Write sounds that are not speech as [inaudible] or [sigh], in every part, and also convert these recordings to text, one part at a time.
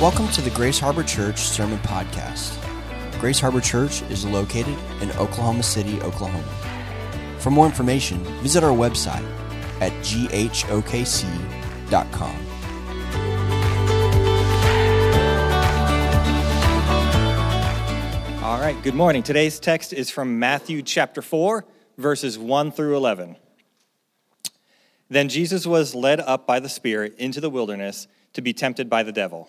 Welcome to the Grace Harbor Church Sermon Podcast. Grace Harbor Church is located in Oklahoma City, Oklahoma. For more information, visit our website at ghokc.com. All right, good morning. Today's text is from Matthew chapter 4, verses 1 through 11. Then Jesus was led up by the Spirit into the wilderness to be tempted by the devil.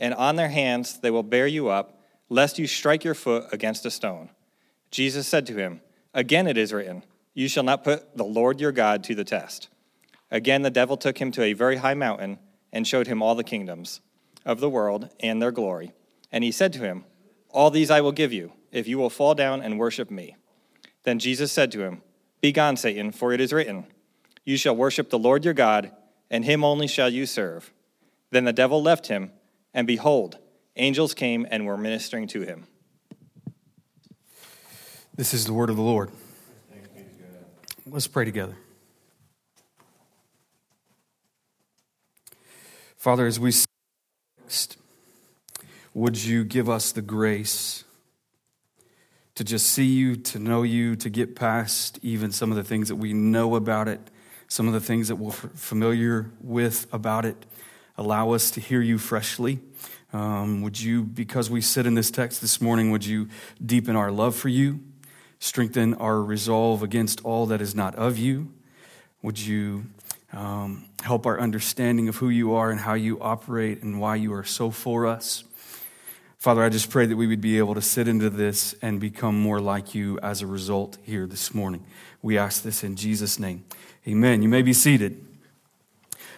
and on their hands they will bear you up, lest you strike your foot against a stone. Jesus said to him, Again it is written, You shall not put the Lord your God to the test. Again the devil took him to a very high mountain and showed him all the kingdoms of the world and their glory. And he said to him, All these I will give you, if you will fall down and worship me. Then Jesus said to him, Begone, Satan, for it is written, You shall worship the Lord your God, and him only shall you serve. Then the devil left him, and behold, angels came and were ministering to him. This is the word of the Lord. Let's pray together. Father, as we next, would you give us the grace to just see you, to know you, to get past even some of the things that we know about it, some of the things that we're familiar with about it. Allow us to hear you freshly. Um, would you, because we sit in this text this morning, would you deepen our love for you, strengthen our resolve against all that is not of you? Would you um, help our understanding of who you are and how you operate and why you are so for us? Father, I just pray that we would be able to sit into this and become more like you as a result here this morning. We ask this in Jesus' name. Amen. You may be seated.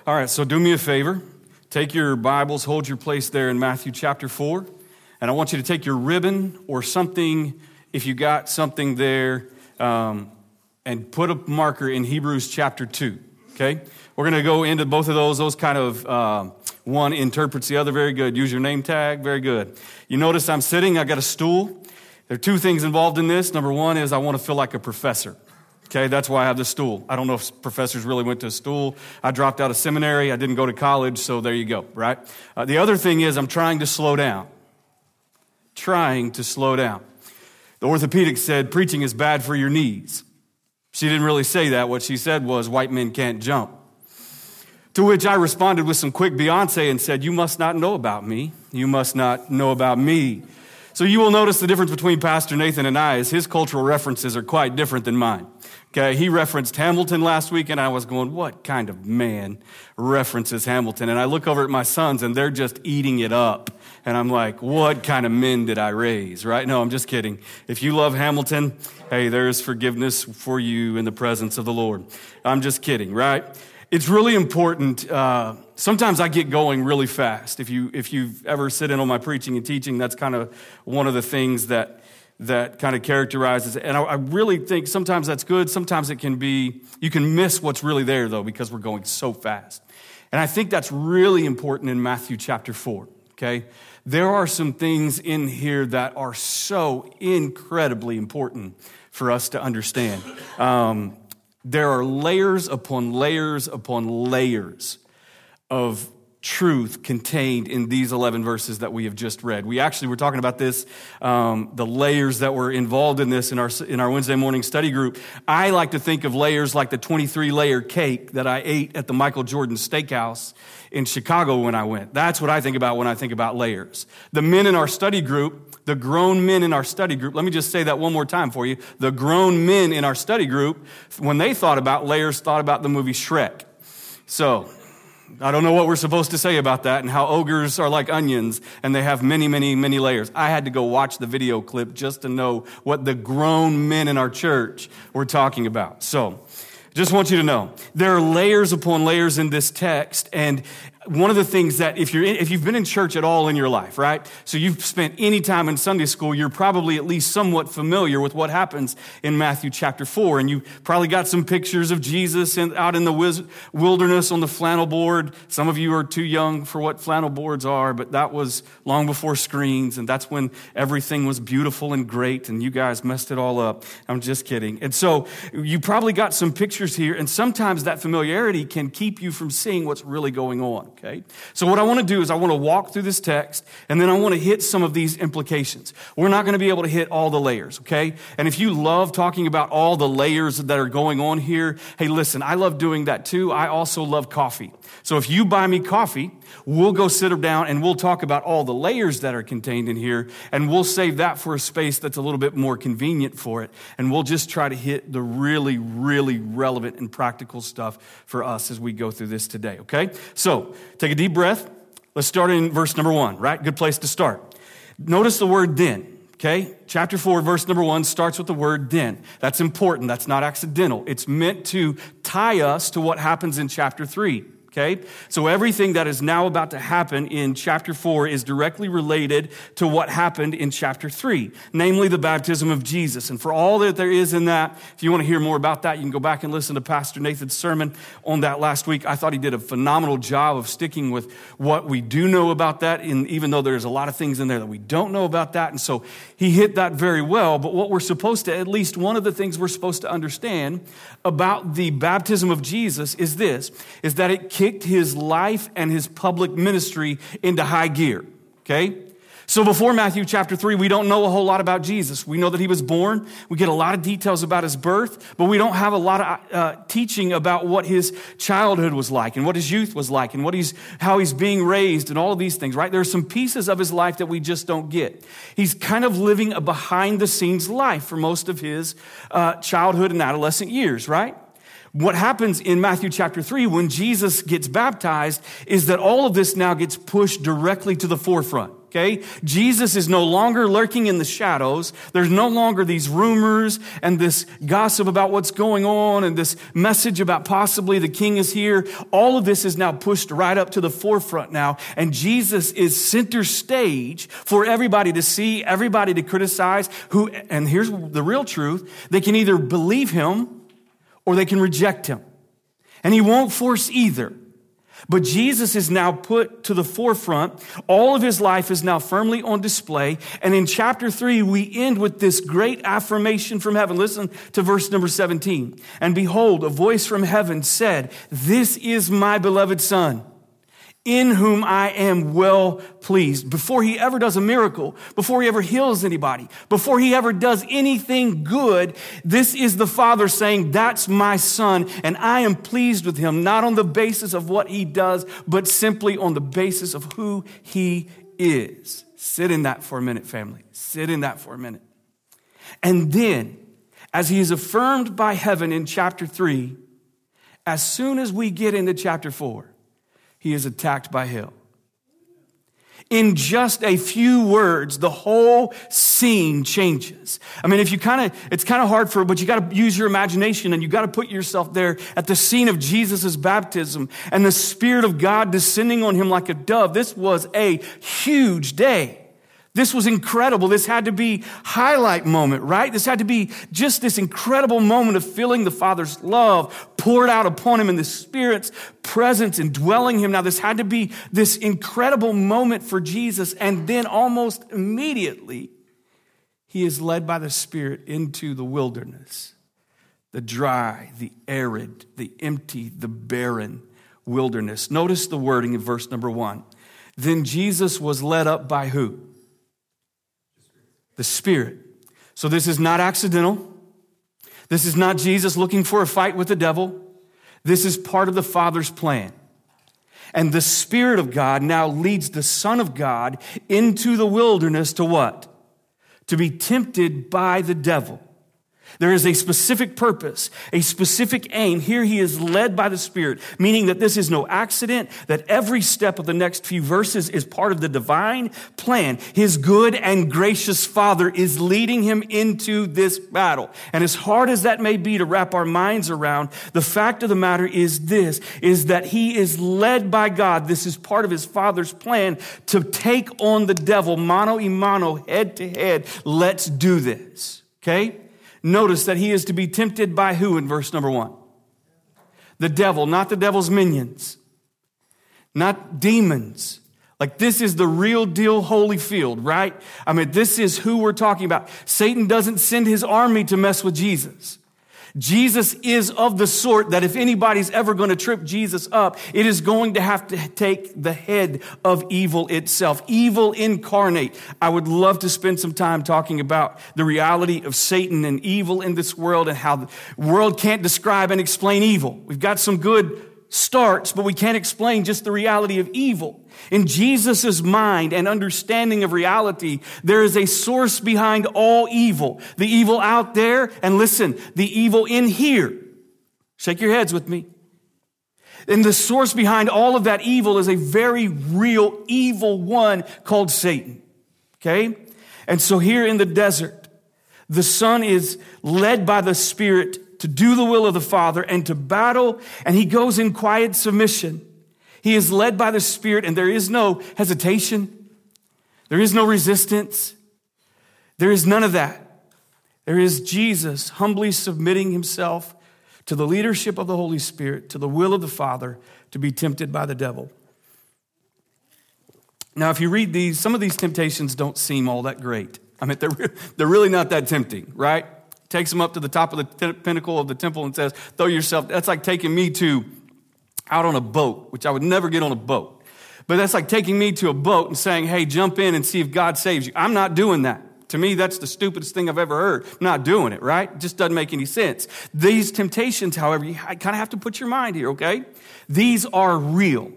All right, so do me a favor. Take your Bibles, hold your place there in Matthew chapter 4. And I want you to take your ribbon or something, if you got something there, um, and put a marker in Hebrews chapter 2. Okay? We're going to go into both of those. Those kind of, uh, one interprets the other very good. Use your name tag, very good. You notice I'm sitting, I got a stool. There are two things involved in this. Number one is I want to feel like a professor. Okay, that's why I have the stool. I don't know if professors really went to a stool. I dropped out of seminary. I didn't go to college, so there you go, right? Uh, the other thing is I'm trying to slow down. Trying to slow down. The orthopedic said preaching is bad for your knees. She didn't really say that. What she said was white men can't jump. To which I responded with some quick Beyonce and said, You must not know about me. You must not know about me. So you will notice the difference between Pastor Nathan and I is his cultural references are quite different than mine. Okay, he referenced Hamilton last week, and I was going, What kind of man references Hamilton? And I look over at my sons, and they're just eating it up. And I'm like, What kind of men did I raise, right? No, I'm just kidding. If you love Hamilton, hey, there's forgiveness for you in the presence of the Lord. I'm just kidding, right? It's really important. Uh, sometimes I get going really fast. If, you, if you've ever sit in on my preaching and teaching, that's kind of one of the things that that kind of characterizes it. And I, I, really think sometimes that's good. Sometimes it can be, you can miss what's really there though, because we're going so fast. And I think that's really important in Matthew chapter 4, okay? There are some things in here that are so incredibly important for us to understand. Um, there are layers upon layers upon layers of truth contained in these 11 verses that we have just read. We actually were talking about this, um, the layers that were involved in this in our, in our Wednesday morning study group. I like to think of layers like the 23 layer cake that I ate at the Michael Jordan Steakhouse in Chicago when I went. That's what I think about when I think about layers. The men in our study group, the grown men in our study group, let me just say that one more time for you. The grown men in our study group, when they thought about layers, thought about the movie Shrek. So, I don't know what we're supposed to say about that and how ogres are like onions and they have many, many, many layers. I had to go watch the video clip just to know what the grown men in our church were talking about. So, just want you to know there are layers upon layers in this text, and one of the things that if you're in, if you've been in church at all in your life, right? So you've spent any time in Sunday school, you're probably at least somewhat familiar with what happens in Matthew chapter 4 and you probably got some pictures of Jesus in, out in the wilderness on the flannel board. Some of you are too young for what flannel boards are, but that was long before screens and that's when everything was beautiful and great and you guys messed it all up. I'm just kidding. And so you probably got some pictures here and sometimes that familiarity can keep you from seeing what's really going on okay? So what I want to do is I want to walk through this text and then I want to hit some of these implications. We're not going to be able to hit all the layers, okay? And if you love talking about all the layers that are going on here, hey, listen, I love doing that too. I also love coffee. So if you buy me coffee, we'll go sit down and we'll talk about all the layers that are contained in here and we'll save that for a space that's a little bit more convenient for it. And we'll just try to hit the really, really relevant and practical stuff for us as we go through this today, okay? So take a deep breath. Let's start in verse number one, right? Good place to start. Notice the word then. Okay, chapter 4, verse number 1 starts with the word then. That's important. That's not accidental. It's meant to tie us to what happens in chapter 3. Okay? So everything that is now about to happen in chapter 4 is directly related to what happened in chapter 3, namely the baptism of Jesus. And for all that there is in that, if you want to hear more about that, you can go back and listen to Pastor Nathan's sermon on that last week. I thought he did a phenomenal job of sticking with what we do know about that, and even though there's a lot of things in there that we don't know about that. And so he hit that very well. But what we're supposed to, at least one of the things we're supposed to understand about the baptism of Jesus is this, is that it kicked his life and his public ministry into high gear. Okay? So before Matthew chapter 3, we don't know a whole lot about Jesus. We know that he was born. We get a lot of details about his birth, but we don't have a lot of uh, teaching about what his childhood was like and what his youth was like and what he's, how he's being raised and all of these things, right? There are some pieces of his life that we just don't get. He's kind of living a behind the scenes life for most of his uh, childhood and adolescent years, right? What happens in Matthew chapter 3 when Jesus gets baptized is that all of this now gets pushed directly to the forefront. Okay? Jesus is no longer lurking in the shadows. There's no longer these rumors and this gossip about what's going on and this message about possibly the king is here. All of this is now pushed right up to the forefront now. And Jesus is center stage for everybody to see, everybody to criticize who, and here's the real truth. They can either believe him or they can reject him. And he won't force either. But Jesus is now put to the forefront. All of his life is now firmly on display. And in chapter three, we end with this great affirmation from heaven. Listen to verse number 17. And behold, a voice from heaven said, This is my beloved son in whom I am well pleased. Before he ever does a miracle, before he ever heals anybody, before he ever does anything good, this is the Father saying, That's my son, and I am pleased with him, not on the basis of what he does, but simply on the basis of who he is. Sit in that for a minute, family. Sit in that for a minute. And then, as he is affirmed by heaven in chapter 3, as soon as we get into chapter 4, he is attacked by hell. In just a few words, the whole scene changes. I mean, if you kind of, it's kind of hard for, but you got to use your imagination and you got to put yourself there at the scene of Jesus' baptism and the Spirit of God descending on him like a dove. This was a huge day. This was incredible. This had to be highlight moment, right? This had to be just this incredible moment of feeling the Father's love poured out upon him and the Spirit's presence and dwelling him. Now, this had to be this incredible moment for Jesus. And then almost immediately, he is led by the Spirit into the wilderness, the dry, the arid, the empty, the barren wilderness. Notice the wording in verse number one. Then Jesus was led up by who? The Spirit. So this is not accidental. This is not Jesus looking for a fight with the devil. This is part of the Father's plan. And the Spirit of God now leads the Son of God into the wilderness to what? To be tempted by the devil. There is a specific purpose, a specific aim. Here he is led by the Spirit, meaning that this is no accident, that every step of the next few verses is part of the divine plan. His good and gracious Father is leading him into this battle. And as hard as that may be to wrap our minds around, the fact of the matter is this, is that he is led by God. This is part of his Father's plan to take on the devil, mano y mano, head to head. Let's do this. Okay? Notice that he is to be tempted by who in verse number one? The devil, not the devil's minions, not demons. Like this is the real deal Holyfield, right? I mean, this is who we're talking about. Satan doesn't send his army to mess with Jesus. Jesus is of the sort that if anybody's ever going to trip Jesus up, it is going to have to take the head of evil itself, evil incarnate. I would love to spend some time talking about the reality of Satan and evil in this world and how the world can't describe and explain evil. We've got some good starts, but we can't explain just the reality of evil. In Jesus' mind and understanding of reality, there is a source behind all evil. The evil out there, and listen, the evil in here. Shake your heads with me. And the source behind all of that evil is a very real evil one called Satan. Okay? And so here in the desert, the son is led by the Spirit to do the will of the Father and to battle, and he goes in quiet submission. He is led by the Spirit, and there is no hesitation, there is no resistance, there is none of that. There is Jesus humbly submitting himself to the leadership of the Holy Spirit, to the will of the Father, to be tempted by the devil. Now, if you read these, some of these temptations don't seem all that great. I mean, they're, [laughs] they're really not that tempting, right? Takes him up to the top of the pinnacle of the temple and says, Throw yourself. That's like taking me to out on a boat, which I would never get on a boat. But that's like taking me to a boat and saying, Hey, jump in and see if God saves you. I'm not doing that. To me, that's the stupidest thing I've ever heard. I'm not doing it, right? It just doesn't make any sense. These temptations, however, you kind of have to put your mind here, okay? These are real.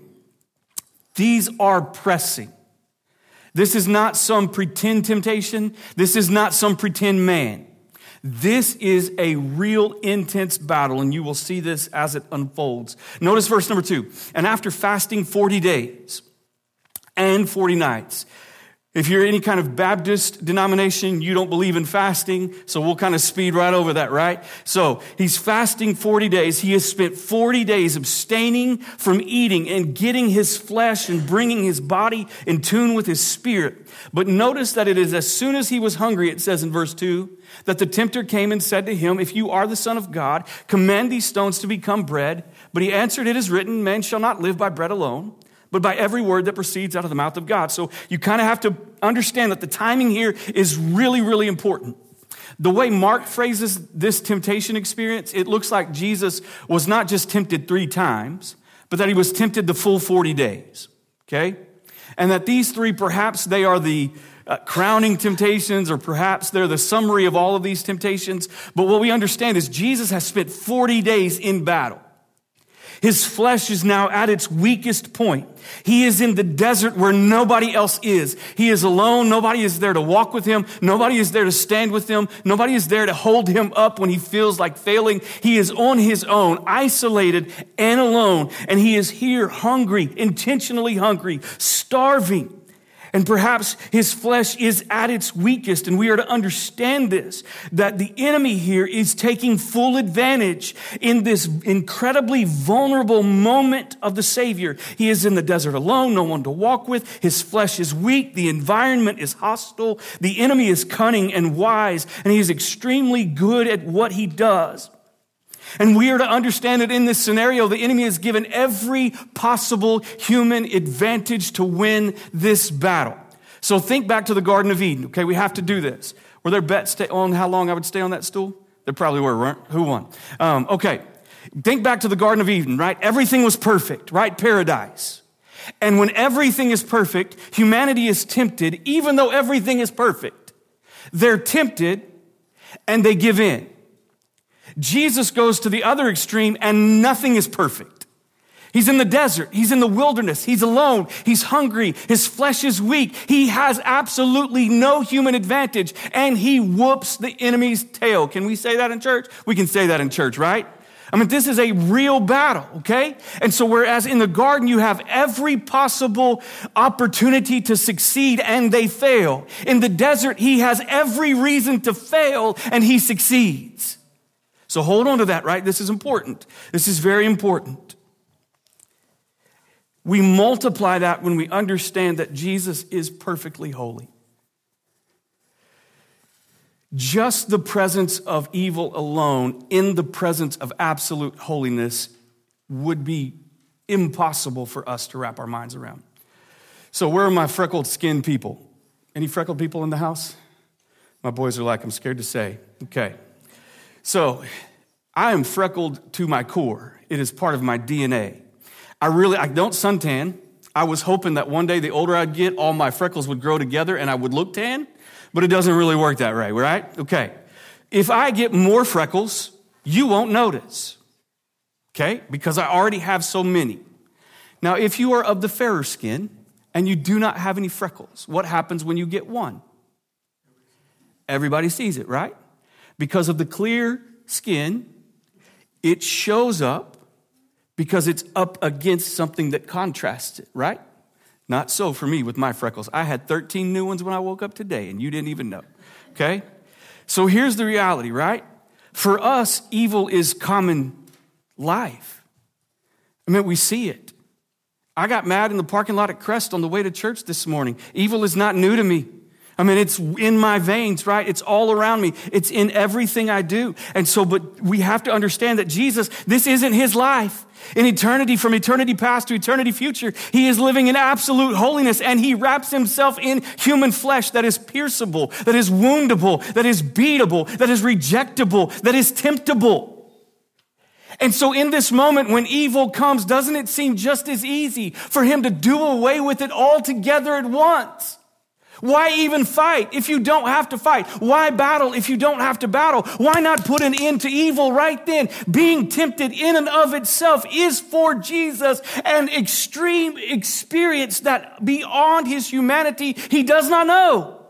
These are pressing. This is not some pretend temptation. This is not some pretend man. This is a real intense battle, and you will see this as it unfolds. Notice verse number two. And after fasting 40 days and 40 nights, if you're any kind of Baptist denomination, you don't believe in fasting, so we'll kind of speed right over that, right? So he's fasting 40 days. He has spent 40 days abstaining from eating and getting his flesh and bringing his body in tune with his spirit. But notice that it is as soon as he was hungry, it says in verse 2, that the tempter came and said to him, If you are the Son of God, command these stones to become bread. But he answered, It is written, Man shall not live by bread alone but by every word that proceeds out of the mouth of God. So you kind of have to understand that the timing here is really, really important. The way Mark phrases this temptation experience, it looks like Jesus was not just tempted three times, but that he was tempted the full 40 days. Okay? And that these three, perhaps they are the uh, crowning temptations, or perhaps they're the summary of all of these temptations. But what we understand is Jesus has spent 40 days in battle. His flesh is now at its weakest point. He is in the desert where nobody else is. He is alone. Nobody is there to walk with him. Nobody is there to stand with him. Nobody is there to hold him up when he feels like failing. He is on his own, isolated and alone. And he is here hungry, intentionally hungry, starving. And perhaps his flesh is at its weakest. And we are to understand this, that the enemy here is taking full advantage in this incredibly vulnerable moment of the Savior. He is in the desert alone, no one to walk with. His flesh is weak. The environment is hostile. The enemy is cunning and wise, and he is extremely good at what he does. And we are to understand that in this scenario, the enemy is given every possible human advantage to win this battle. So think back to the Garden of Eden. Okay, we have to do this. Were there bets on how long I would stay on that stool? There probably were, weren't? Who won? Um, okay, think back to the Garden of Eden, right? Everything was perfect, right? Paradise. And when everything is perfect, humanity is tempted, even though everything is perfect. They're tempted and they give in. Jesus goes to the other extreme and nothing is perfect. He's in the desert. He's in the wilderness. He's alone. He's hungry. His flesh is weak. He has absolutely no human advantage and he whoops the enemy's tail. Can we say that in church? We can say that in church, right? I mean, this is a real battle, okay? And so, whereas in the garden you have every possible opportunity to succeed and they fail, in the desert he has every reason to fail and he succeeds. So, hold on to that, right? This is important. This is very important. We multiply that when we understand that Jesus is perfectly holy. Just the presence of evil alone in the presence of absolute holiness would be impossible for us to wrap our minds around. So, where are my freckled skinned people? Any freckled people in the house? My boys are like, I'm scared to say. Okay. So, I am freckled to my core, it is part of my DNA. I really, I don't suntan. I was hoping that one day, the older I'd get, all my freckles would grow together and I would look tan, but it doesn't really work that way, right? Okay. If I get more freckles, you won't notice, okay? Because I already have so many. Now, if you are of the fairer skin and you do not have any freckles, what happens when you get one? Everybody sees it, right? Because of the clear skin, it shows up because it's up against something that contrasts it, right? Not so for me with my freckles. I had 13 new ones when I woke up today, and you didn't even know. Okay? So here's the reality, right? For us, evil is common life. I mean, we see it. I got mad in the parking lot at Crest on the way to church this morning. Evil is not new to me. I mean, it's in my veins, right? It's all around me. It's in everything I do. And so, but we have to understand that Jesus, this isn't his life. In eternity, from eternity past to eternity future, he is living in absolute holiness and he wraps himself in human flesh that is pierceable, that is woundable, that is beatable, that is rejectable, that is temptable. And so, in this moment when evil comes, doesn't it seem just as easy for him to do away with it altogether at once? Why even fight if you don't have to fight? Why battle if you don't have to battle? Why not put an end to evil right then? Being tempted in and of itself is for Jesus an extreme experience that beyond his humanity he does not know.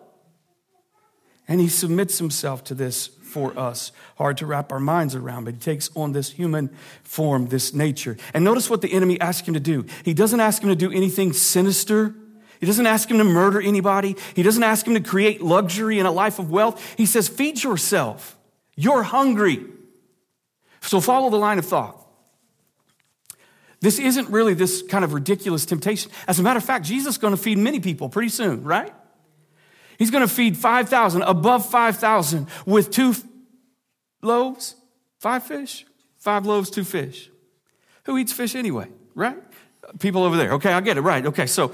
And he submits himself to this for us. Hard to wrap our minds around, but he takes on this human form, this nature. And notice what the enemy asks him to do. He doesn't ask him to do anything sinister he doesn't ask him to murder anybody. He doesn't ask him to create luxury and a life of wealth. He says, feed yourself. You're hungry. So follow the line of thought. This isn't really this kind of ridiculous temptation. As a matter of fact, Jesus is going to feed many people pretty soon, right? He's going to feed 5,000, above 5,000 with two loaves, five fish, five loaves, two fish. Who eats fish anyway, right? People over there. Okay, I get it, right. Okay, so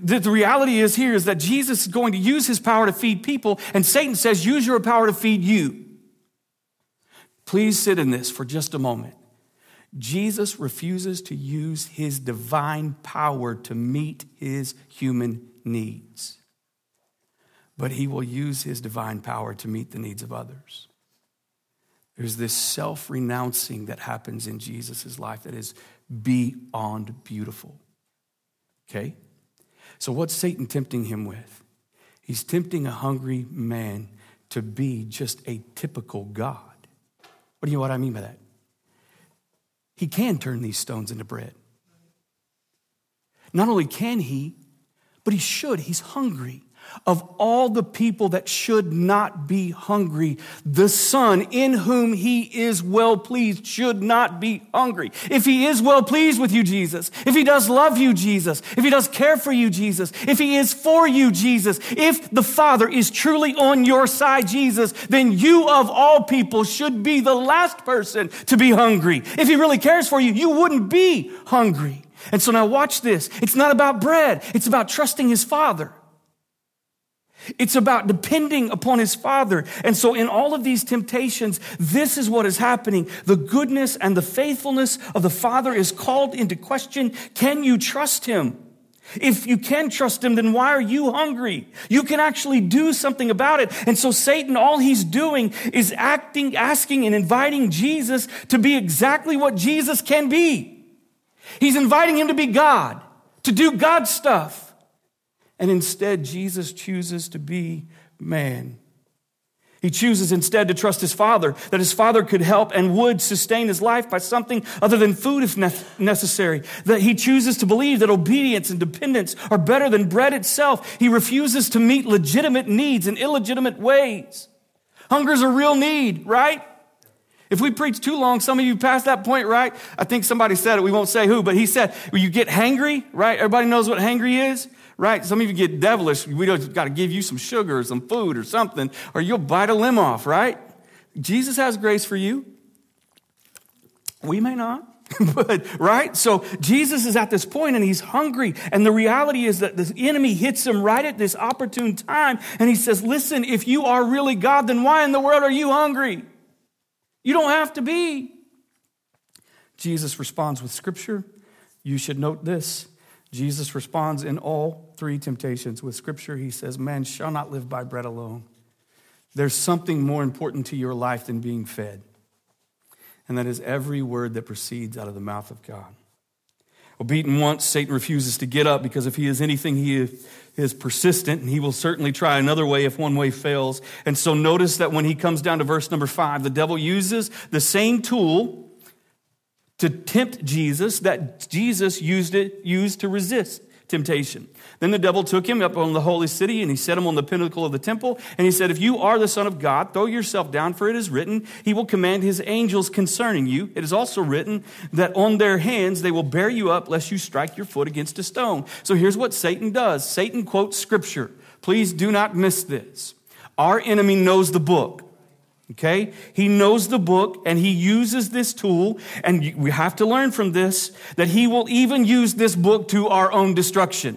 the, the reality is here is that Jesus is going to use his power to feed people, and Satan says, use your power to feed you. Please sit in this for just a moment. Jesus refuses to use his divine power to meet his human needs, but he will use his divine power to meet the needs of others. There's this self renouncing that happens in Jesus' life that is beyond beautiful. Okay? So, what's Satan tempting him with? He's tempting a hungry man to be just a typical God. What do you know what I mean by that? He can turn these stones into bread. Not only can he, but he should. He's hungry of all the people that should not be hungry, the Son in whom he is well pleased should not be hungry. If he is well pleased with you, Jesus, if he does love you, Jesus, if he does care for you, Jesus, if he is for you, Jesus, if the Father is truly on your side, Jesus, then you of all people should be the last person to be hungry. If he really cares for you, you wouldn't be hungry. And so now watch this. It's not about bread. It's about trusting his Father. It's about depending upon his father. And so, in all of these temptations, this is what is happening. The goodness and the faithfulness of the father is called into question. Can you trust him? If you can trust him, then why are you hungry? You can actually do something about it. And so, Satan, all he's doing is acting, asking, and inviting Jesus to be exactly what Jesus can be. He's inviting him to be God, to do God stuff. And instead, Jesus chooses to be man. He chooses instead to trust his father, that his father could help and would sustain his life by something other than food if necessary. That he chooses to believe that obedience and dependence are better than bread itself. He refuses to meet legitimate needs in illegitimate ways. Hunger's a real need, right? If we preach too long, some of you past that point, right? I think somebody said it, we won't say who, but he said, when you get hangry, right? Everybody knows what hangry is? Right? Some of you get devilish. We just got to give you some sugar or some food or something, or you'll bite a limb off, right? Jesus has grace for you. We may not. [laughs] but right so jesus is at this point and he's hungry and the reality is that the enemy hits him right at this opportune time and he says listen if you are really god then why in the world are you hungry you don't have to be jesus responds with scripture you should note this Jesus responds in all three temptations with scripture. He says, Man shall not live by bread alone. There's something more important to your life than being fed, and that is every word that proceeds out of the mouth of God. Well, beaten once, Satan refuses to get up because if he is anything, he is persistent and he will certainly try another way if one way fails. And so notice that when he comes down to verse number five, the devil uses the same tool to tempt Jesus that Jesus used it used to resist temptation. Then the devil took him up on the holy city and he set him on the pinnacle of the temple and he said, "If you are the son of God, throw yourself down for it is written, he will command his angels concerning you. It is also written that on their hands they will bear you up lest you strike your foot against a stone." So here's what Satan does. Satan quotes scripture. Please do not miss this. Our enemy knows the book. Okay? He knows the book and he uses this tool, and we have to learn from this that he will even use this book to our own destruction.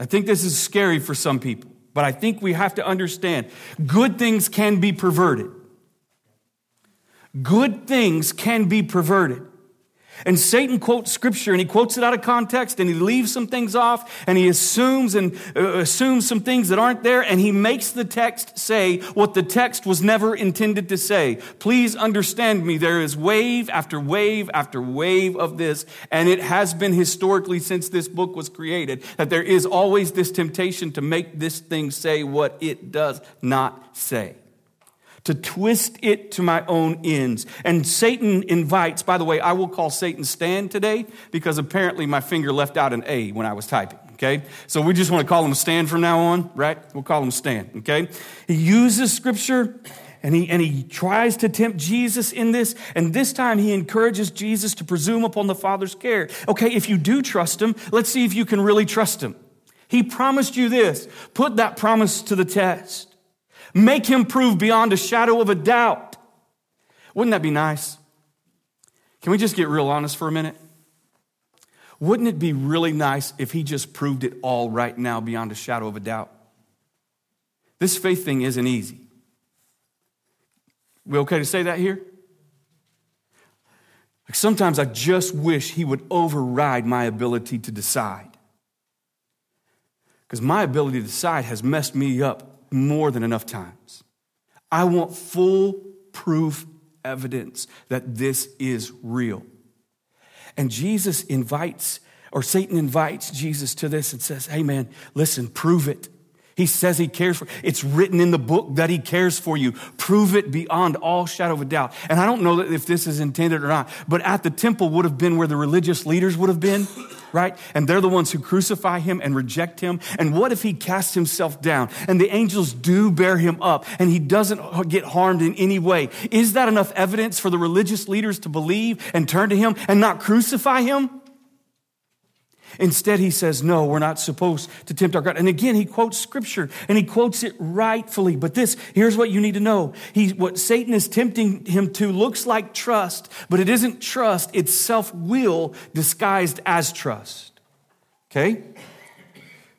I think this is scary for some people, but I think we have to understand good things can be perverted. Good things can be perverted. And Satan quotes scripture and he quotes it out of context and he leaves some things off and he assumes and uh, assumes some things that aren't there and he makes the text say what the text was never intended to say. Please understand me. There is wave after wave after wave of this and it has been historically since this book was created that there is always this temptation to make this thing say what it does not say to twist it to my own ends. And Satan invites, by the way, I will call Satan Stan today because apparently my finger left out an A when I was typing. Okay? So we just want to call him Stan from now on, right? We'll call him Stan, okay? He uses scripture and he, and he tries to tempt Jesus in this. And this time he encourages Jesus to presume upon the Father's care. Okay, if you do trust him, let's see if you can really trust him. He promised you this. Put that promise to the test. Make him prove beyond a shadow of a doubt. Wouldn't that be nice? Can we just get real honest for a minute? Wouldn't it be really nice if he just proved it all right now beyond a shadow of a doubt? This faith thing isn't easy. We okay to say that here? Like sometimes I just wish he would override my ability to decide. Because my ability to decide has messed me up more than enough times. I want full proof evidence that this is real. And Jesus invites, or Satan invites Jesus to this and says, Hey man, listen, prove it. He says he cares for it's written in the book that he cares for you. Prove it beyond all shadow of a doubt. And I don't know if this is intended or not, but at the temple would have been where the religious leaders would have been [coughs] right? And they're the ones who crucify him and reject him. And what if he casts himself down and the angels do bear him up and he doesn't get harmed in any way? Is that enough evidence for the religious leaders to believe and turn to him and not crucify him? Instead, he says, No, we're not supposed to tempt our God. And again, he quotes scripture and he quotes it rightfully. But this, here's what you need to know. He, what Satan is tempting him to looks like trust, but it isn't trust, it's self will disguised as trust. Okay?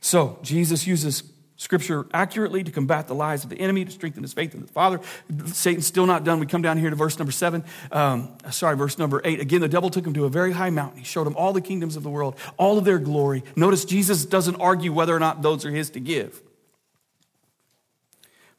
So, Jesus uses Scripture accurately to combat the lies of the enemy, to strengthen his faith in the Father. Satan's still not done. We come down here to verse number seven. Um, sorry, verse number eight. Again, the devil took him to a very high mountain. He showed him all the kingdoms of the world, all of their glory. Notice Jesus doesn't argue whether or not those are his to give.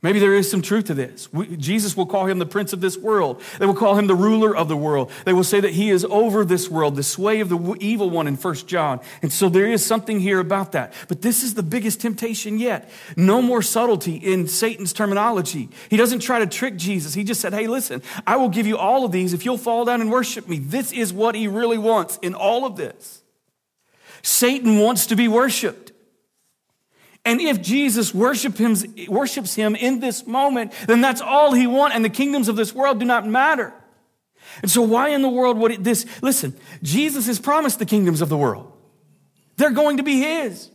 Maybe there is some truth to this. We, Jesus will call him the prince of this world. They will call him the ruler of the world. They will say that he is over this world, the sway of the evil one in First John. And so there is something here about that. But this is the biggest temptation yet. No more subtlety in Satan's terminology. He doesn't try to trick Jesus. He just said, hey, listen, I will give you all of these if you'll fall down and worship me. This is what he really wants in all of this. Satan wants to be worshiped. And if Jesus worship him, worships him in this moment, then that's all he wants, and the kingdoms of this world do not matter. And so, why in the world would it, this? Listen, Jesus has promised the kingdoms of the world. They're going to be his.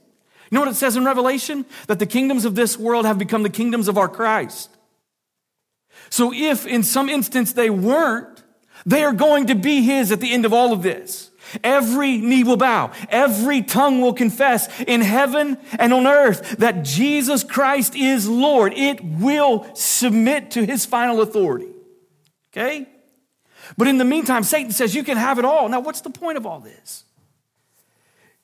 You know what it says in Revelation? That the kingdoms of this world have become the kingdoms of our Christ. So, if in some instance they weren't, they are going to be his at the end of all of this. Every knee will bow. Every tongue will confess in heaven and on earth that Jesus Christ is Lord. It will submit to his final authority. Okay? But in the meantime, Satan says you can have it all. Now, what's the point of all this?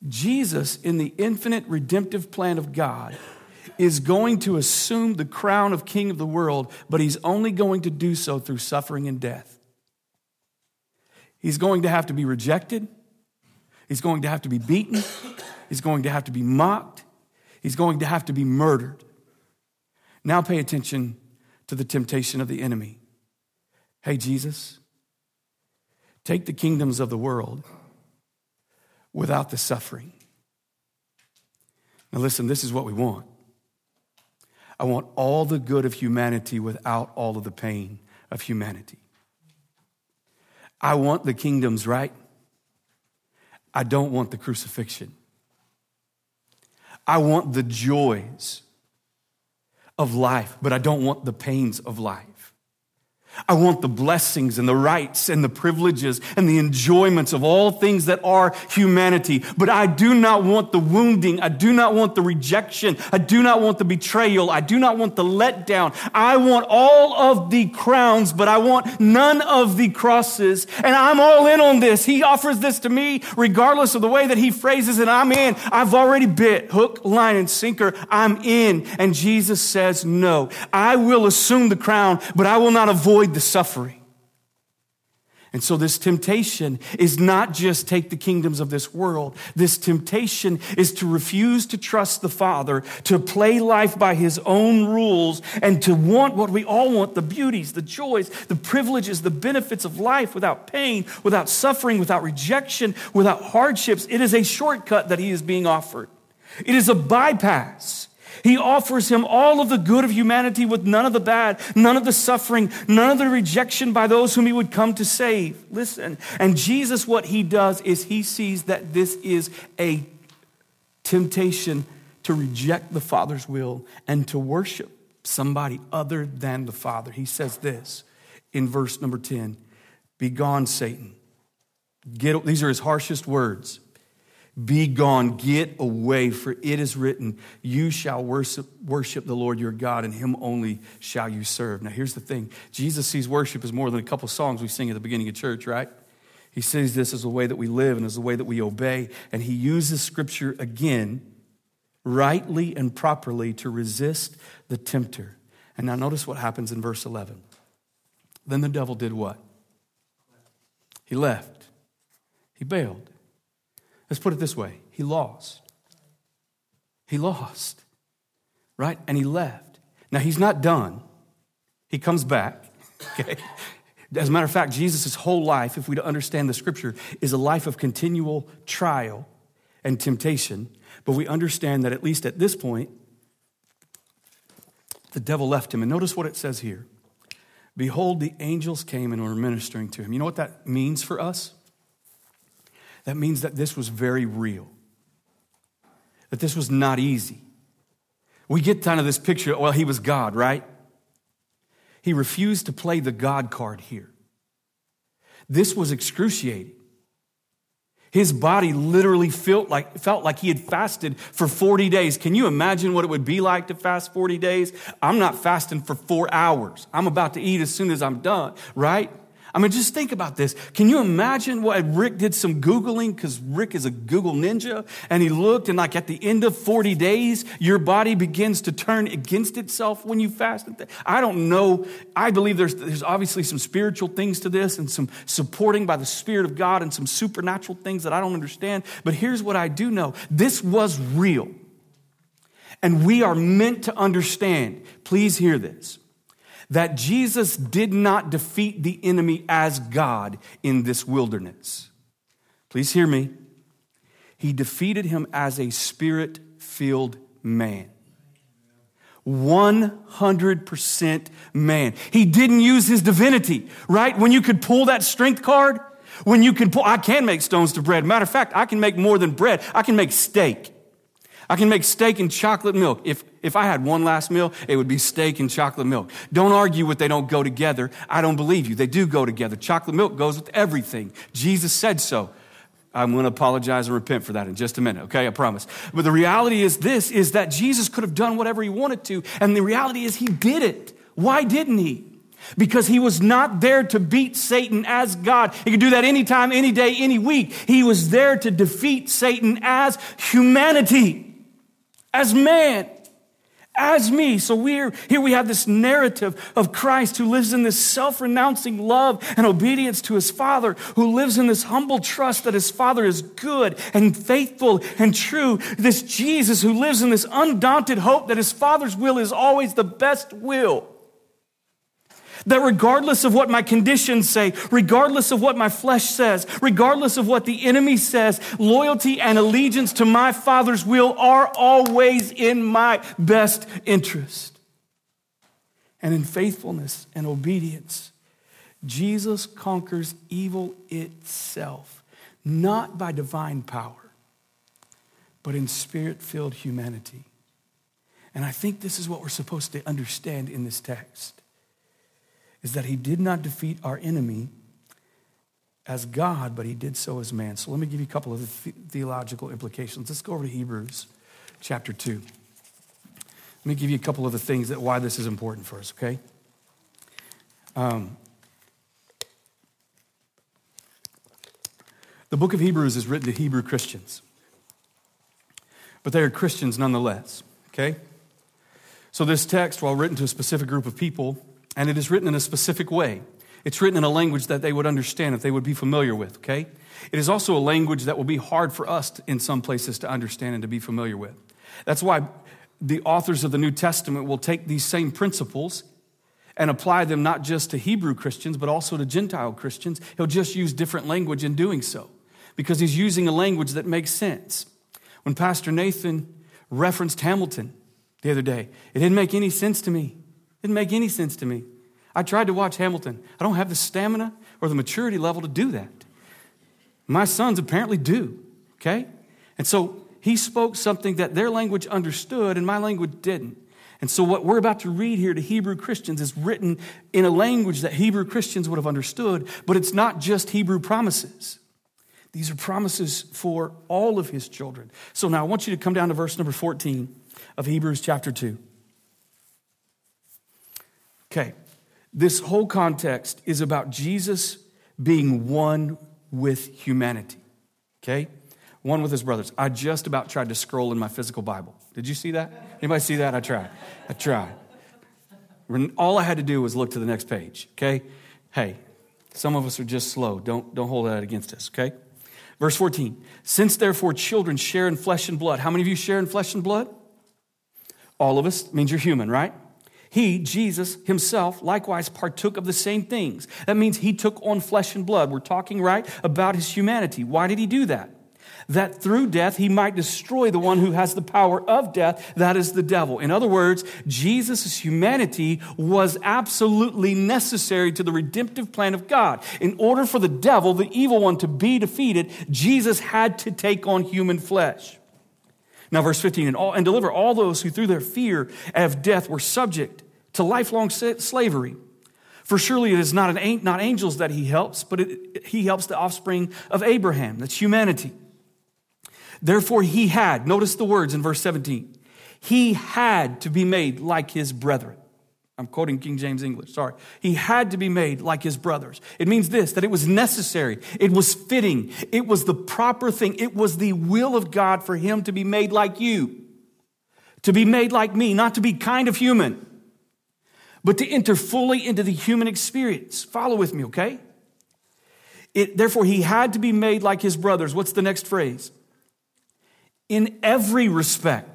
Jesus, in the infinite redemptive plan of God, is going to assume the crown of king of the world, but he's only going to do so through suffering and death. He's going to have to be rejected. He's going to have to be beaten. He's going to have to be mocked. He's going to have to be murdered. Now pay attention to the temptation of the enemy. Hey, Jesus, take the kingdoms of the world without the suffering. Now, listen, this is what we want. I want all the good of humanity without all of the pain of humanity. I want the kingdoms, right? I don't want the crucifixion. I want the joys of life, but I don't want the pains of life. I want the blessings and the rights and the privileges and the enjoyments of all things that are humanity. But I do not want the wounding. I do not want the rejection. I do not want the betrayal. I do not want the letdown. I want all of the crowns, but I want none of the crosses. And I'm all in on this. He offers this to me regardless of the way that he phrases it. I'm in. I've already bit hook, line, and sinker. I'm in. And Jesus says, no, I will assume the crown, but I will not avoid the suffering. And so, this temptation is not just take the kingdoms of this world. This temptation is to refuse to trust the Father, to play life by His own rules, and to want what we all want the beauties, the joys, the privileges, the benefits of life without pain, without suffering, without rejection, without hardships. It is a shortcut that He is being offered, it is a bypass. He offers him all of the good of humanity with none of the bad, none of the suffering, none of the rejection by those whom he would come to save. Listen. And Jesus, what he does is he sees that this is a temptation to reject the Father's will and to worship somebody other than the Father. He says this in verse number 10 Begone, Satan. Get, these are his harshest words. Be gone, get away, for it is written, You shall worship, worship the Lord your God, and him only shall you serve. Now, here's the thing Jesus sees worship as more than a couple songs we sing at the beginning of church, right? He sees this as the way that we live and as the way that we obey. And he uses scripture again, rightly and properly, to resist the tempter. And now, notice what happens in verse 11. Then the devil did what? He left, he bailed. Let's put it this way He lost. He lost, right? And he left. Now, he's not done. He comes back, [laughs] okay? As a matter of fact, Jesus' whole life, if we understand the scripture, is a life of continual trial and temptation. But we understand that at least at this point, the devil left him. And notice what it says here Behold, the angels came and were ministering to him. You know what that means for us? That means that this was very real, that this was not easy. We get kind of this picture well, he was God, right? He refused to play the God card here. This was excruciating. His body literally felt like, felt like he had fasted for 40 days. Can you imagine what it would be like to fast 40 days? I'm not fasting for four hours. I'm about to eat as soon as I'm done, right? I mean, just think about this. Can you imagine what Rick did some Googling? Because Rick is a Google ninja. And he looked, and like at the end of 40 days, your body begins to turn against itself when you fast. I don't know. I believe there's, there's obviously some spiritual things to this and some supporting by the Spirit of God and some supernatural things that I don't understand. But here's what I do know this was real. And we are meant to understand. Please hear this that Jesus did not defeat the enemy as God in this wilderness. Please hear me. He defeated him as a spirit filled man. 100% man. He didn't use his divinity, right? When you could pull that strength card, when you can pull, I can make stones to bread. Matter of fact, I can make more than bread. I can make steak. I can make steak and chocolate milk. If, if I had one last meal, it would be steak and chocolate milk. Don't argue with they don't go together. I don't believe you. They do go together. Chocolate milk goes with everything. Jesus said so. I'm going to apologize and repent for that in just a minute, okay? I promise. But the reality is this is that Jesus could have done whatever he wanted to, and the reality is he did it. Why didn't he? Because he was not there to beat Satan as God. He could do that anytime, any day, any week. He was there to defeat Satan as humanity as man, as me. So we're here we have this narrative of Christ who lives in this self-renouncing love and obedience to his Father, who lives in this humble trust that his Father is good and faithful and true. This Jesus who lives in this undaunted hope that his Father's will is always the best will. That regardless of what my conditions say, regardless of what my flesh says, regardless of what the enemy says, loyalty and allegiance to my Father's will are always in my best interest. And in faithfulness and obedience, Jesus conquers evil itself, not by divine power, but in spirit filled humanity. And I think this is what we're supposed to understand in this text is that he did not defeat our enemy as God, but he did so as man. So let me give you a couple of the theological implications. Let's go over to Hebrews chapter 2. Let me give you a couple of the things that why this is important for us, okay? Um, the book of Hebrews is written to Hebrew Christians, but they are Christians nonetheless, okay? So this text, while written to a specific group of people, and it is written in a specific way. It's written in a language that they would understand, if they would be familiar with, okay? It is also a language that will be hard for us in some places to understand and to be familiar with. That's why the authors of the New Testament will take these same principles and apply them not just to Hebrew Christians, but also to Gentile Christians. He'll just use different language in doing so because he's using a language that makes sense. When Pastor Nathan referenced Hamilton the other day, it didn't make any sense to me. Didn't make any sense to me. I tried to watch Hamilton. I don't have the stamina or the maturity level to do that. My sons apparently do, okay? And so he spoke something that their language understood and my language didn't. And so, what we're about to read here to Hebrew Christians is written in a language that Hebrew Christians would have understood, but it's not just Hebrew promises. These are promises for all of his children. So, now I want you to come down to verse number 14 of Hebrews chapter 2. Okay, this whole context is about Jesus being one with humanity. Okay? One with his brothers. I just about tried to scroll in my physical Bible. Did you see that? Anybody see that? I tried. I tried. All I had to do was look to the next page. Okay? Hey, some of us are just slow. Don't, don't hold that against us, okay? Verse 14. Since therefore children share in flesh and blood. How many of you share in flesh and blood? All of us means you're human, right? He, Jesus himself, likewise partook of the same things. That means he took on flesh and blood. We're talking, right, about his humanity. Why did he do that? That through death he might destroy the one who has the power of death, that is the devil. In other words, Jesus' humanity was absolutely necessary to the redemptive plan of God. In order for the devil, the evil one, to be defeated, Jesus had to take on human flesh. Now, verse 15, and, all, and deliver all those who through their fear of death were subject to lifelong slavery. For surely it is not, an, not angels that he helps, but it, he helps the offspring of Abraham. That's humanity. Therefore, he had, notice the words in verse 17, he had to be made like his brethren. I'm quoting King James English, sorry. He had to be made like his brothers. It means this that it was necessary, it was fitting, it was the proper thing, it was the will of God for him to be made like you, to be made like me, not to be kind of human, but to enter fully into the human experience. Follow with me, okay? It, therefore, he had to be made like his brothers. What's the next phrase? In every respect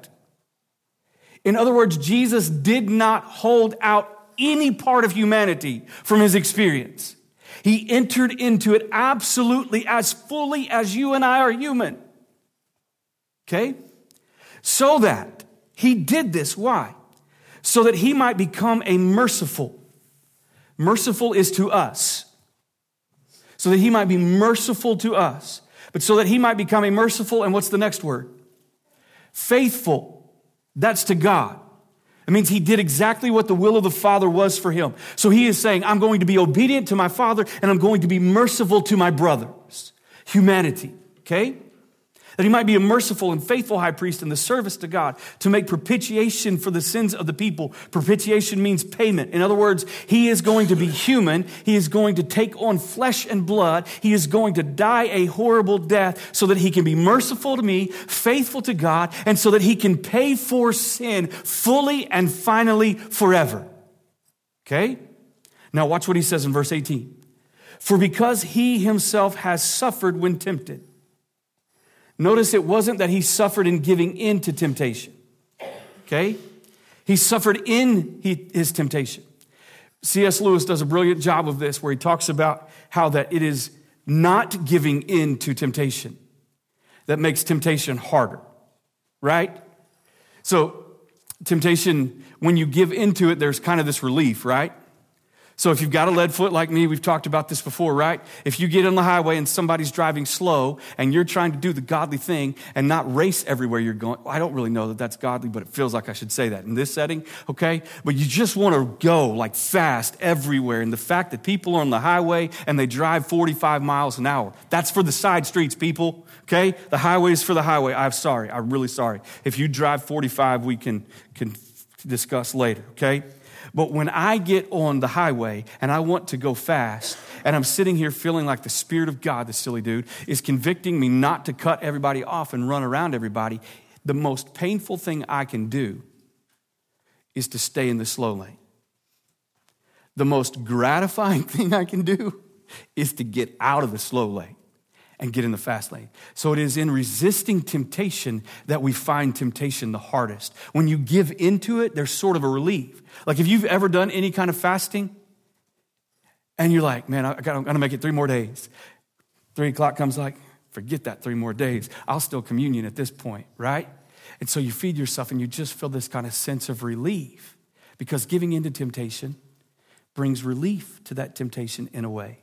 in other words, Jesus did not hold out any part of humanity from his experience. He entered into it absolutely as fully as you and I are human. Okay? So that he did this. Why? So that he might become a merciful. Merciful is to us. So that he might be merciful to us. But so that he might become a merciful, and what's the next word? Faithful that's to God. It means he did exactly what the will of the Father was for him. So he is saying, I'm going to be obedient to my Father and I'm going to be merciful to my brothers. Humanity, okay? That he might be a merciful and faithful high priest in the service to God to make propitiation for the sins of the people. Propitiation means payment. In other words, he is going to be human. He is going to take on flesh and blood. He is going to die a horrible death so that he can be merciful to me, faithful to God, and so that he can pay for sin fully and finally forever. Okay? Now watch what he says in verse 18. For because he himself has suffered when tempted, Notice it wasn't that he suffered in giving in to temptation. Okay? He suffered in his temptation. C.S. Lewis does a brilliant job of this where he talks about how that it is not giving in to temptation that makes temptation harder, right? So, temptation, when you give into it, there's kind of this relief, right? So if you've got a lead foot like me, we've talked about this before, right? If you get on the highway and somebody's driving slow and you're trying to do the godly thing and not race everywhere you're going, I don't really know that that's godly, but it feels like I should say that in this setting, okay? But you just want to go like fast everywhere. And the fact that people are on the highway and they drive 45 miles an hour, that's for the side streets, people, okay? The highway is for the highway. I'm sorry. I'm really sorry. If you drive 45, we can, can discuss later, okay? But when I get on the highway and I want to go fast, and I'm sitting here feeling like the Spirit of God, the silly dude, is convicting me not to cut everybody off and run around everybody, the most painful thing I can do is to stay in the slow lane. The most gratifying [laughs] thing I can do is to get out of the slow lane and get in the fast lane. So it is in resisting temptation that we find temptation the hardest. When you give into it, there's sort of a relief. Like if you've ever done any kind of fasting and you're like, man, I got, I'm gonna make it three more days. Three o'clock comes like, forget that three more days. I'll still communion at this point, right? And so you feed yourself and you just feel this kind of sense of relief because giving into temptation brings relief to that temptation in a way.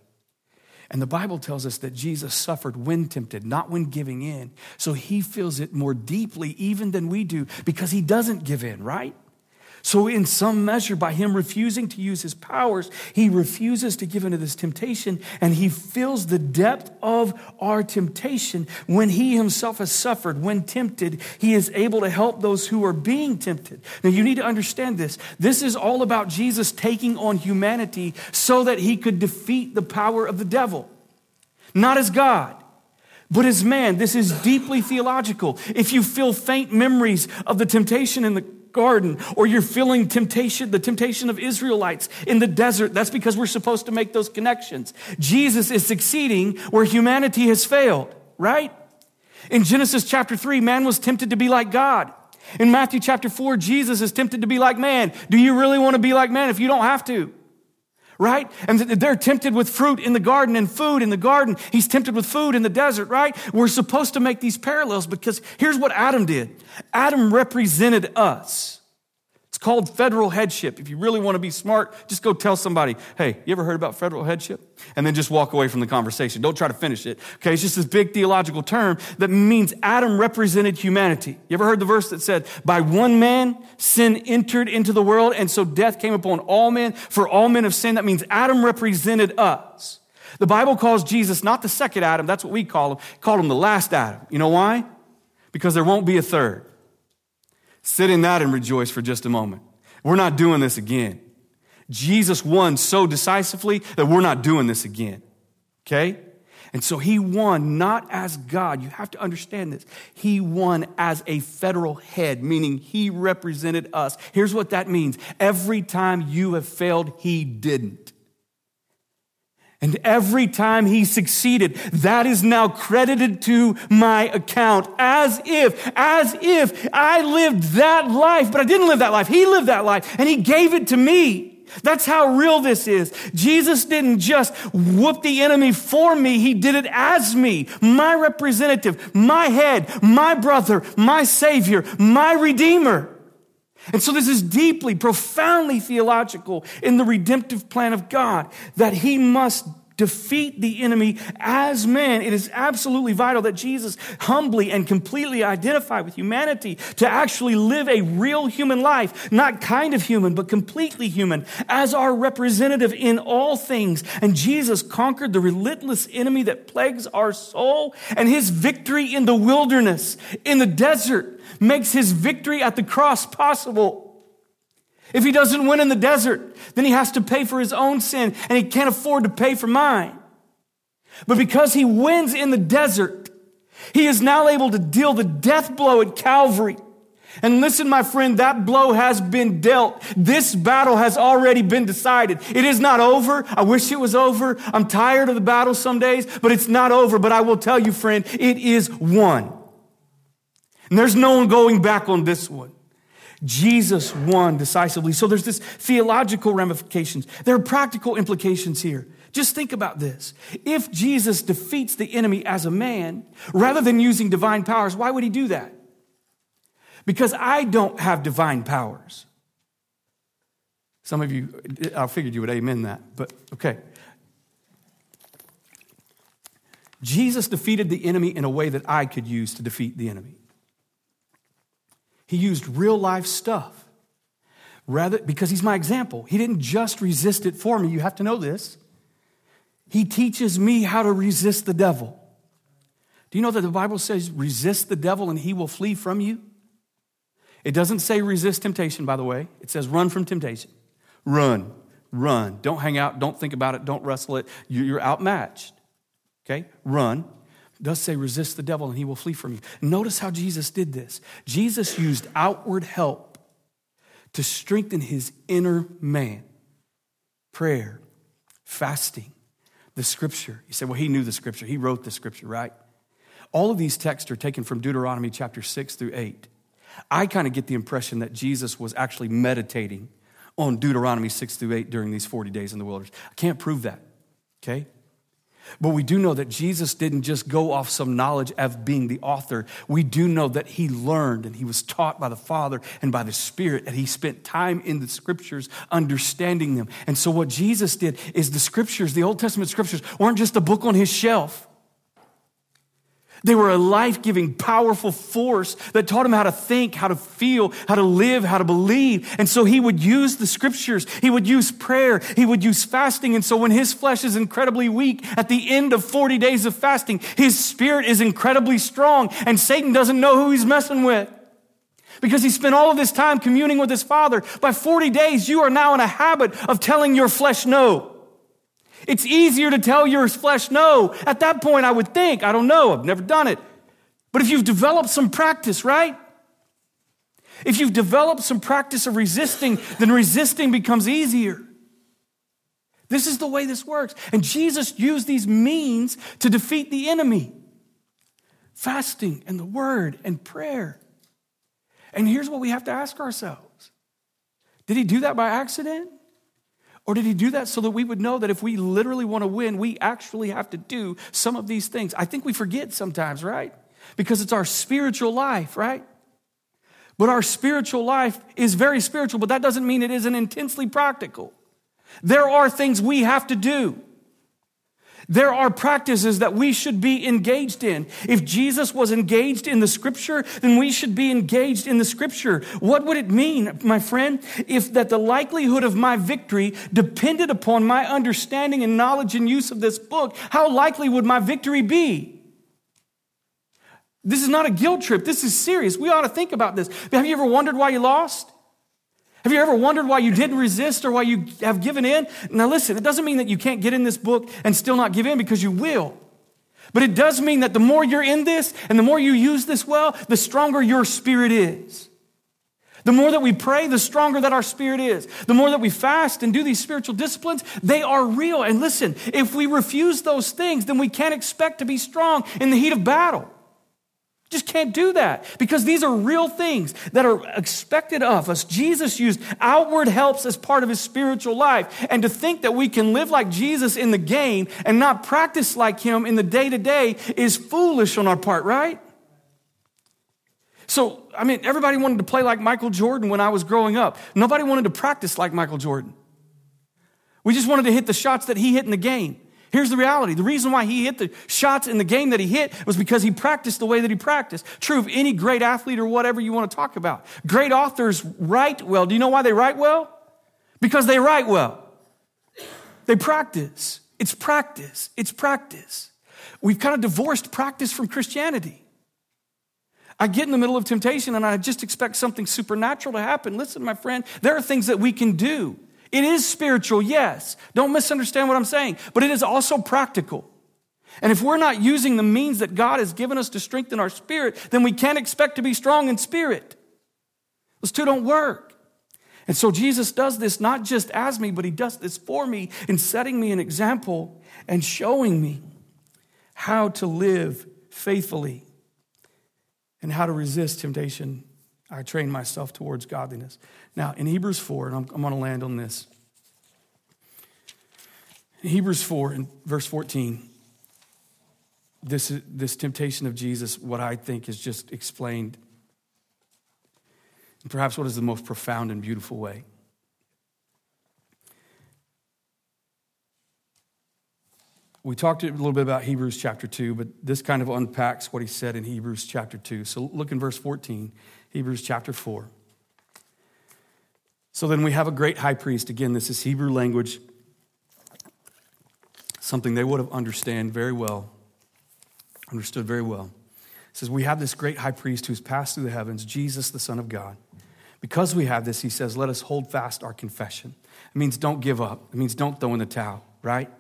And the Bible tells us that Jesus suffered when tempted, not when giving in. So he feels it more deeply even than we do because he doesn't give in, right? So, in some measure, by him refusing to use his powers, he refuses to give into this temptation, and he feels the depth of our temptation. When he himself has suffered, when tempted, he is able to help those who are being tempted. Now, you need to understand this. This is all about Jesus taking on humanity so that he could defeat the power of the devil, not as God but as man, this is deeply theological. If you feel faint memories of the temptation in the garden, or you're feeling temptation, the temptation of Israelites in the desert. That's because we're supposed to make those connections. Jesus is succeeding where humanity has failed, right? In Genesis chapter 3, man was tempted to be like God. In Matthew chapter 4, Jesus is tempted to be like man. Do you really want to be like man if you don't have to? Right? And they're tempted with fruit in the garden and food in the garden. He's tempted with food in the desert, right? We're supposed to make these parallels because here's what Adam did Adam represented us. It's called federal headship. If you really want to be smart, just go tell somebody, hey, you ever heard about federal headship? And then just walk away from the conversation. Don't try to finish it. Okay, it's just this big theological term that means Adam represented humanity. You ever heard the verse that said, by one man, sin entered into the world, and so death came upon all men, for all men have sinned? That means Adam represented us. The Bible calls Jesus not the second Adam, that's what we call him, called him the last Adam. You know why? Because there won't be a third. Sit in that and rejoice for just a moment. We're not doing this again. Jesus won so decisively that we're not doing this again. Okay? And so he won not as God. You have to understand this. He won as a federal head, meaning he represented us. Here's what that means every time you have failed, he didn't. And every time he succeeded, that is now credited to my account as if, as if I lived that life, but I didn't live that life. He lived that life and he gave it to me. That's how real this is. Jesus didn't just whoop the enemy for me, he did it as me, my representative, my head, my brother, my savior, my redeemer. And so this is deeply, profoundly theological in the redemptive plan of God that he must defeat the enemy as man. It is absolutely vital that Jesus humbly and completely identify with humanity to actually live a real human life, not kind of human, but completely human, as our representative in all things. And Jesus conquered the relentless enemy that plagues our soul, and his victory in the wilderness, in the desert, makes his victory at the cross possible. If he doesn't win in the desert, then he has to pay for his own sin and he can't afford to pay for mine. But because he wins in the desert, he is now able to deal the death blow at Calvary. And listen, my friend, that blow has been dealt. This battle has already been decided. It is not over. I wish it was over. I'm tired of the battle some days, but it's not over. But I will tell you, friend, it is won. And there's no one going back on this one. Jesus won decisively. So there's this theological ramifications. There are practical implications here. Just think about this. If Jesus defeats the enemy as a man, rather than using divine powers, why would he do that? Because I don't have divine powers. Some of you, I figured you would amen that, but okay. Jesus defeated the enemy in a way that I could use to defeat the enemy. He used real life stuff. Rather, because he's my example. He didn't just resist it for me. You have to know this. He teaches me how to resist the devil. Do you know that the Bible says resist the devil and he will flee from you? It doesn't say resist temptation, by the way. It says run from temptation. Run, run. Don't hang out. Don't think about it. Don't wrestle it. You're outmatched. Okay? Run does say resist the devil and he will flee from you. Notice how Jesus did this. Jesus used outward help to strengthen his inner man. Prayer, fasting, the scripture. He said, well, he knew the scripture. He wrote the scripture, right? All of these texts are taken from Deuteronomy chapter 6 through 8. I kind of get the impression that Jesus was actually meditating on Deuteronomy 6 through 8 during these 40 days in the wilderness. I can't prove that, okay? But we do know that Jesus didn't just go off some knowledge of being the author. We do know that he learned and he was taught by the Father and by the Spirit, and he spent time in the scriptures understanding them. And so, what Jesus did is the scriptures, the Old Testament scriptures, weren't just a book on his shelf. They were a life giving, powerful force that taught him how to think, how to feel, how to live, how to believe. And so he would use the scriptures. He would use prayer. He would use fasting. And so when his flesh is incredibly weak at the end of 40 days of fasting, his spirit is incredibly strong and Satan doesn't know who he's messing with. Because he spent all of this time communing with his father. By 40 days, you are now in a habit of telling your flesh no. It's easier to tell your flesh no. At that point, I would think, I don't know, I've never done it. But if you've developed some practice, right? If you've developed some practice of resisting, then resisting becomes easier. This is the way this works. And Jesus used these means to defeat the enemy fasting and the word and prayer. And here's what we have to ask ourselves Did he do that by accident? Or did he do that so that we would know that if we literally want to win, we actually have to do some of these things? I think we forget sometimes, right? Because it's our spiritual life, right? But our spiritual life is very spiritual, but that doesn't mean it isn't intensely practical. There are things we have to do. There are practices that we should be engaged in. If Jesus was engaged in the scripture, then we should be engaged in the scripture. What would it mean, my friend, if that the likelihood of my victory depended upon my understanding and knowledge and use of this book? How likely would my victory be? This is not a guilt trip. This is serious. We ought to think about this. Have you ever wondered why you lost? Have you ever wondered why you didn't resist or why you have given in? Now, listen, it doesn't mean that you can't get in this book and still not give in because you will. But it does mean that the more you're in this and the more you use this well, the stronger your spirit is. The more that we pray, the stronger that our spirit is. The more that we fast and do these spiritual disciplines, they are real. And listen, if we refuse those things, then we can't expect to be strong in the heat of battle. Just can't do that because these are real things that are expected of us. Jesus used outward helps as part of his spiritual life. And to think that we can live like Jesus in the game and not practice like him in the day to day is foolish on our part, right? So, I mean, everybody wanted to play like Michael Jordan when I was growing up. Nobody wanted to practice like Michael Jordan. We just wanted to hit the shots that he hit in the game. Here's the reality. The reason why he hit the shots in the game that he hit was because he practiced the way that he practiced. True of any great athlete or whatever you want to talk about. Great authors write well. Do you know why they write well? Because they write well. They practice. It's practice. It's practice. We've kind of divorced practice from Christianity. I get in the middle of temptation and I just expect something supernatural to happen. Listen, my friend, there are things that we can do. It is spiritual, yes. Don't misunderstand what I'm saying, but it is also practical. And if we're not using the means that God has given us to strengthen our spirit, then we can't expect to be strong in spirit. Those two don't work. And so Jesus does this not just as me, but he does this for me in setting me an example and showing me how to live faithfully and how to resist temptation. I train myself towards godliness. Now, in Hebrews 4, and I'm, I'm going to land on this. In Hebrews 4, in verse 14, this, this temptation of Jesus, what I think is just explained, and perhaps what is the most profound and beautiful way. We talked a little bit about Hebrews chapter 2, but this kind of unpacks what he said in Hebrews chapter 2. So look in verse 14, Hebrews chapter 4. So then we have a great high priest. Again, this is Hebrew language, something they would have understand very well, understood very well. It says, We have this great high priest who's passed through the heavens, Jesus, the Son of God. Because we have this, he says, let us hold fast our confession. It means don't give up. It means don't throw in the towel, right?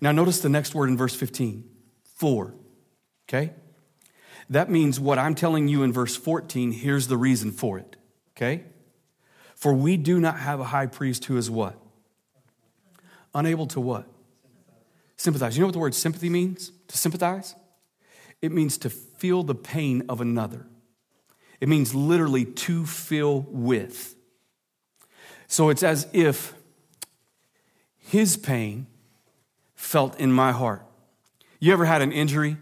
Now, notice the next word in verse 15 for. Okay? That means what I'm telling you in verse 14, here's the reason for it. Okay? For we do not have a high priest who is what? Unable to what? Sympathize. You know what the word sympathy means? To sympathize? It means to feel the pain of another. It means literally to feel with. So it's as if his pain felt in my heart. You ever had an injury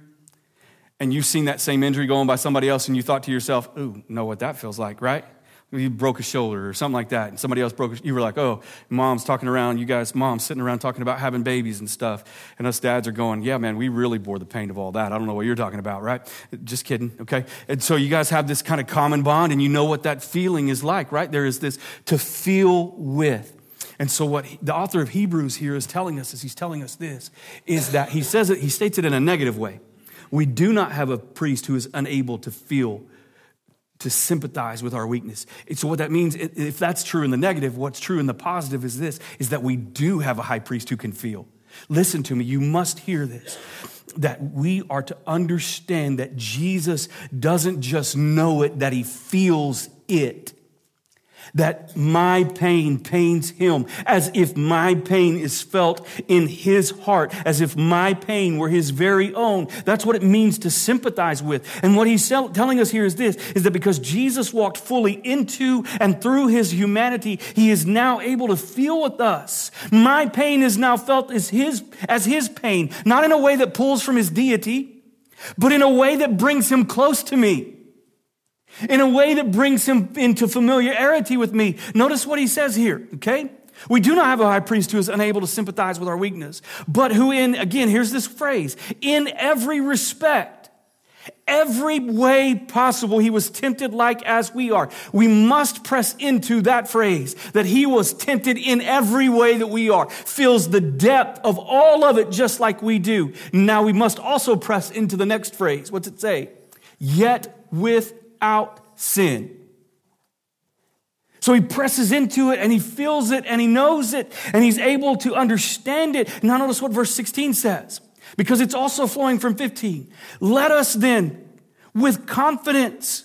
and you've seen that same injury going by somebody else and you thought to yourself, ooh, know what that feels like, right? You broke a shoulder or something like that, and somebody else broke. A, you were like, "Oh, mom's talking around. You guys, mom's sitting around talking about having babies and stuff." And us dads are going, "Yeah, man, we really bore the pain of all that. I don't know what you're talking about, right? Just kidding, okay?" And so you guys have this kind of common bond, and you know what that feeling is like, right? There is this to feel with. And so, what the author of Hebrews here is telling us is he's telling us this is that he says it, he states it in a negative way. We do not have a priest who is unable to feel, to sympathize with our weakness. So, what that means, if that's true in the negative, what's true in the positive is this is that we do have a high priest who can feel. Listen to me, you must hear this that we are to understand that Jesus doesn't just know it, that he feels it that my pain pains him, as if my pain is felt in his heart, as if my pain were his very own. That's what it means to sympathize with. And what he's telling us here is this, is that because Jesus walked fully into and through his humanity, he is now able to feel with us. My pain is now felt as his, as his pain, not in a way that pulls from his deity, but in a way that brings him close to me in a way that brings him into familiarity with me. Notice what he says here, okay? We do not have a high priest who is unable to sympathize with our weakness, but who in, again, here's this phrase, in every respect, every way possible, he was tempted like as we are. We must press into that phrase that he was tempted in every way that we are, feels the depth of all of it just like we do. Now we must also press into the next phrase. What's it say? Yet with without sin. So he presses into it and he feels it and he knows it and he's able to understand it. Now notice what verse 16 says, because it's also flowing from 15. Let us then, with confidence,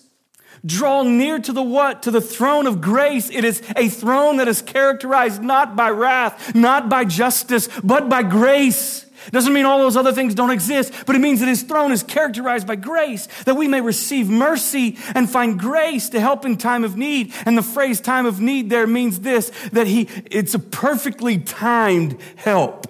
draw near to the what? To the throne of grace. It is a throne that is characterized not by wrath, not by justice, but by grace. Doesn't mean all those other things don't exist, but it means that his throne is characterized by grace, that we may receive mercy and find grace to help in time of need. And the phrase time of need there means this, that he, it's a perfectly timed help.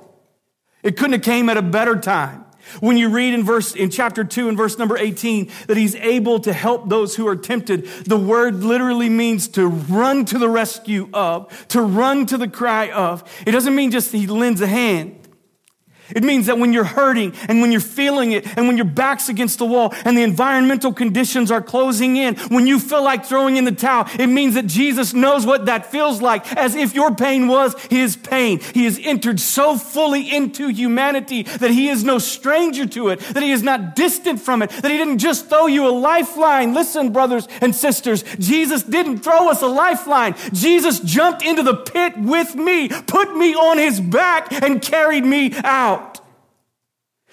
It couldn't have came at a better time. When you read in verse, in chapter 2 and verse number 18 that he's able to help those who are tempted, the word literally means to run to the rescue of, to run to the cry of. It doesn't mean just he lends a hand. It means that when you're hurting and when you're feeling it and when your back's against the wall and the environmental conditions are closing in, when you feel like throwing in the towel, it means that Jesus knows what that feels like as if your pain was his pain. He has entered so fully into humanity that he is no stranger to it, that he is not distant from it, that he didn't just throw you a lifeline. Listen, brothers and sisters, Jesus didn't throw us a lifeline. Jesus jumped into the pit with me, put me on his back and carried me out.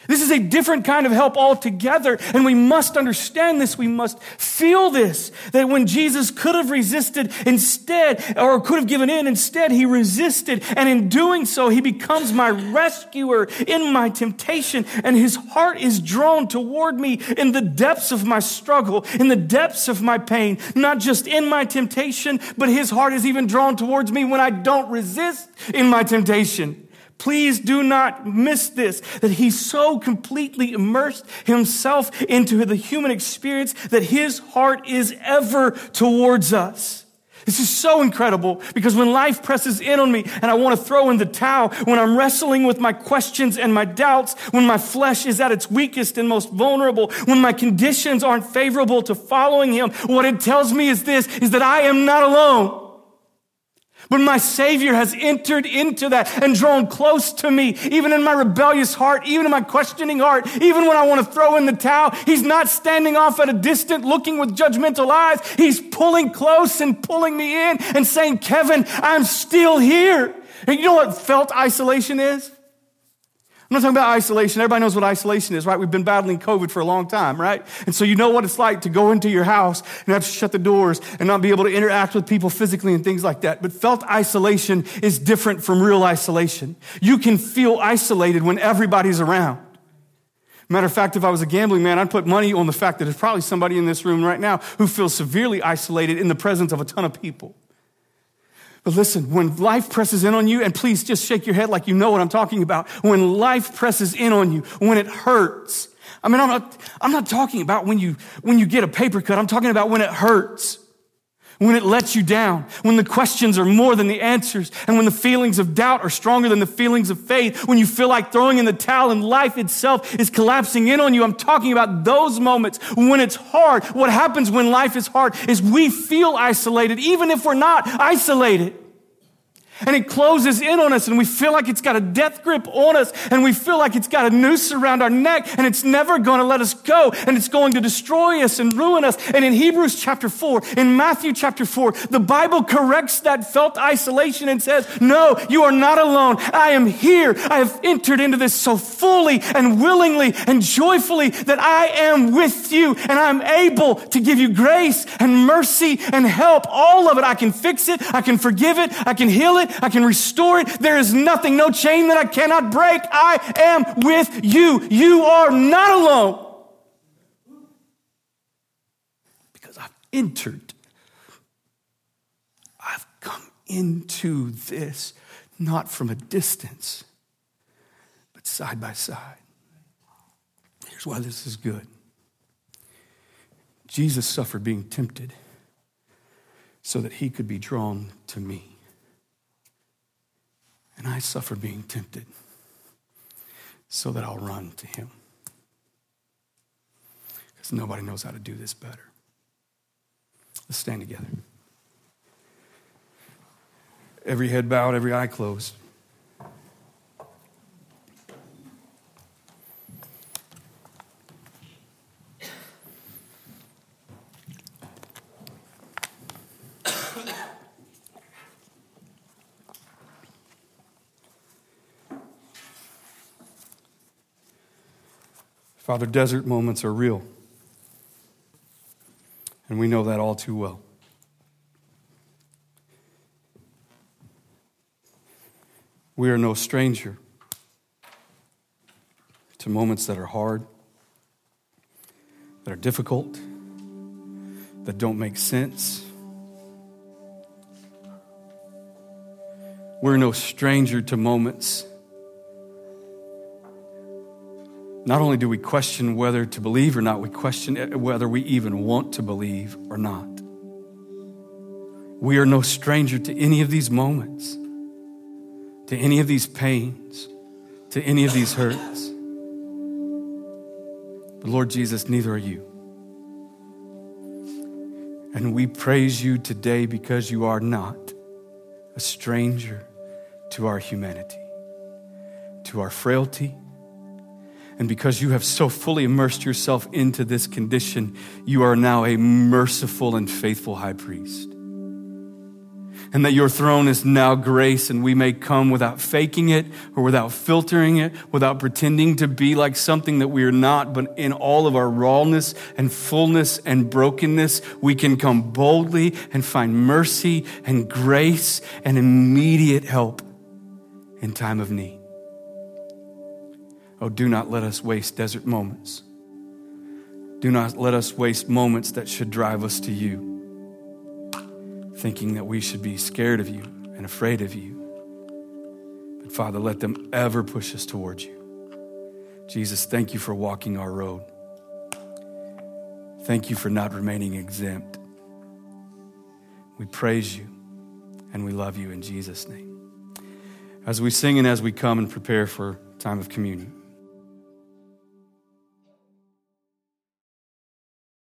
This is a different kind of help altogether, and we must understand this. We must feel this that when Jesus could have resisted instead, or could have given in instead, he resisted, and in doing so, he becomes my rescuer in my temptation, and his heart is drawn toward me in the depths of my struggle, in the depths of my pain, not just in my temptation, but his heart is even drawn towards me when I don't resist in my temptation. Please do not miss this, that he so completely immersed himself into the human experience that his heart is ever towards us. This is so incredible because when life presses in on me and I want to throw in the towel, when I'm wrestling with my questions and my doubts, when my flesh is at its weakest and most vulnerable, when my conditions aren't favorable to following him, what it tells me is this, is that I am not alone. But my Savior has entered into that and drawn close to me, even in my rebellious heart, even in my questioning heart, even when I want to throw in the towel. He's not standing off at a distance looking with judgmental eyes. He's pulling close and pulling me in and saying, Kevin, I'm still here. And you know what felt isolation is? I'm not talking about isolation. Everybody knows what isolation is, right? We've been battling COVID for a long time, right? And so you know what it's like to go into your house and have to shut the doors and not be able to interact with people physically and things like that. But felt isolation is different from real isolation. You can feel isolated when everybody's around. Matter of fact, if I was a gambling man, I'd put money on the fact that there's probably somebody in this room right now who feels severely isolated in the presence of a ton of people. But listen, when life presses in on you, and please just shake your head like you know what I'm talking about. When life presses in on you, when it hurts. I mean, I'm not, I'm not talking about when you, when you get a paper cut. I'm talking about when it hurts. When it lets you down, when the questions are more than the answers, and when the feelings of doubt are stronger than the feelings of faith, when you feel like throwing in the towel and life itself is collapsing in on you. I'm talking about those moments when it's hard. What happens when life is hard is we feel isolated, even if we're not isolated and it closes in on us and we feel like it's got a death grip on us and we feel like it's got a noose around our neck and it's never going to let us go and it's going to destroy us and ruin us. And in Hebrews chapter 4, in Matthew chapter 4, the Bible corrects that felt isolation and says, no, you are not alone. I am here. I have entered into this so fully and willingly and joyfully that I am with you and I'm able to give you grace and mercy and help. All of it. I can fix it. I can forgive it. I can heal it. I can restore it. There is nothing, no chain that I cannot break. I am with you. You are not alone. Because I've entered, I've come into this not from a distance, but side by side. Here's why this is good Jesus suffered being tempted so that he could be drawn to me. And I suffer being tempted so that I'll run to him. Because nobody knows how to do this better. Let's stand together. Every head bowed, every eye closed. Father, desert moments are real. And we know that all too well. We are no stranger to moments that are hard, that are difficult, that don't make sense. We're no stranger to moments. Not only do we question whether to believe or not, we question whether we even want to believe or not. We are no stranger to any of these moments, to any of these pains, to any of these hurts. But Lord Jesus, neither are you. And we praise you today because you are not a stranger to our humanity, to our frailty. And because you have so fully immersed yourself into this condition, you are now a merciful and faithful high priest and that your throne is now grace and we may come without faking it or without filtering it, without pretending to be like something that we are not, but in all of our rawness and fullness and brokenness, we can come boldly and find mercy and grace and immediate help in time of need. Oh, do not let us waste desert moments. Do not let us waste moments that should drive us to you thinking that we should be scared of you and afraid of you. But Father, let them ever push us towards you. Jesus, thank you for walking our road. Thank you for not remaining exempt. We praise you and we love you in Jesus' name. As we sing and as we come and prepare for time of communion.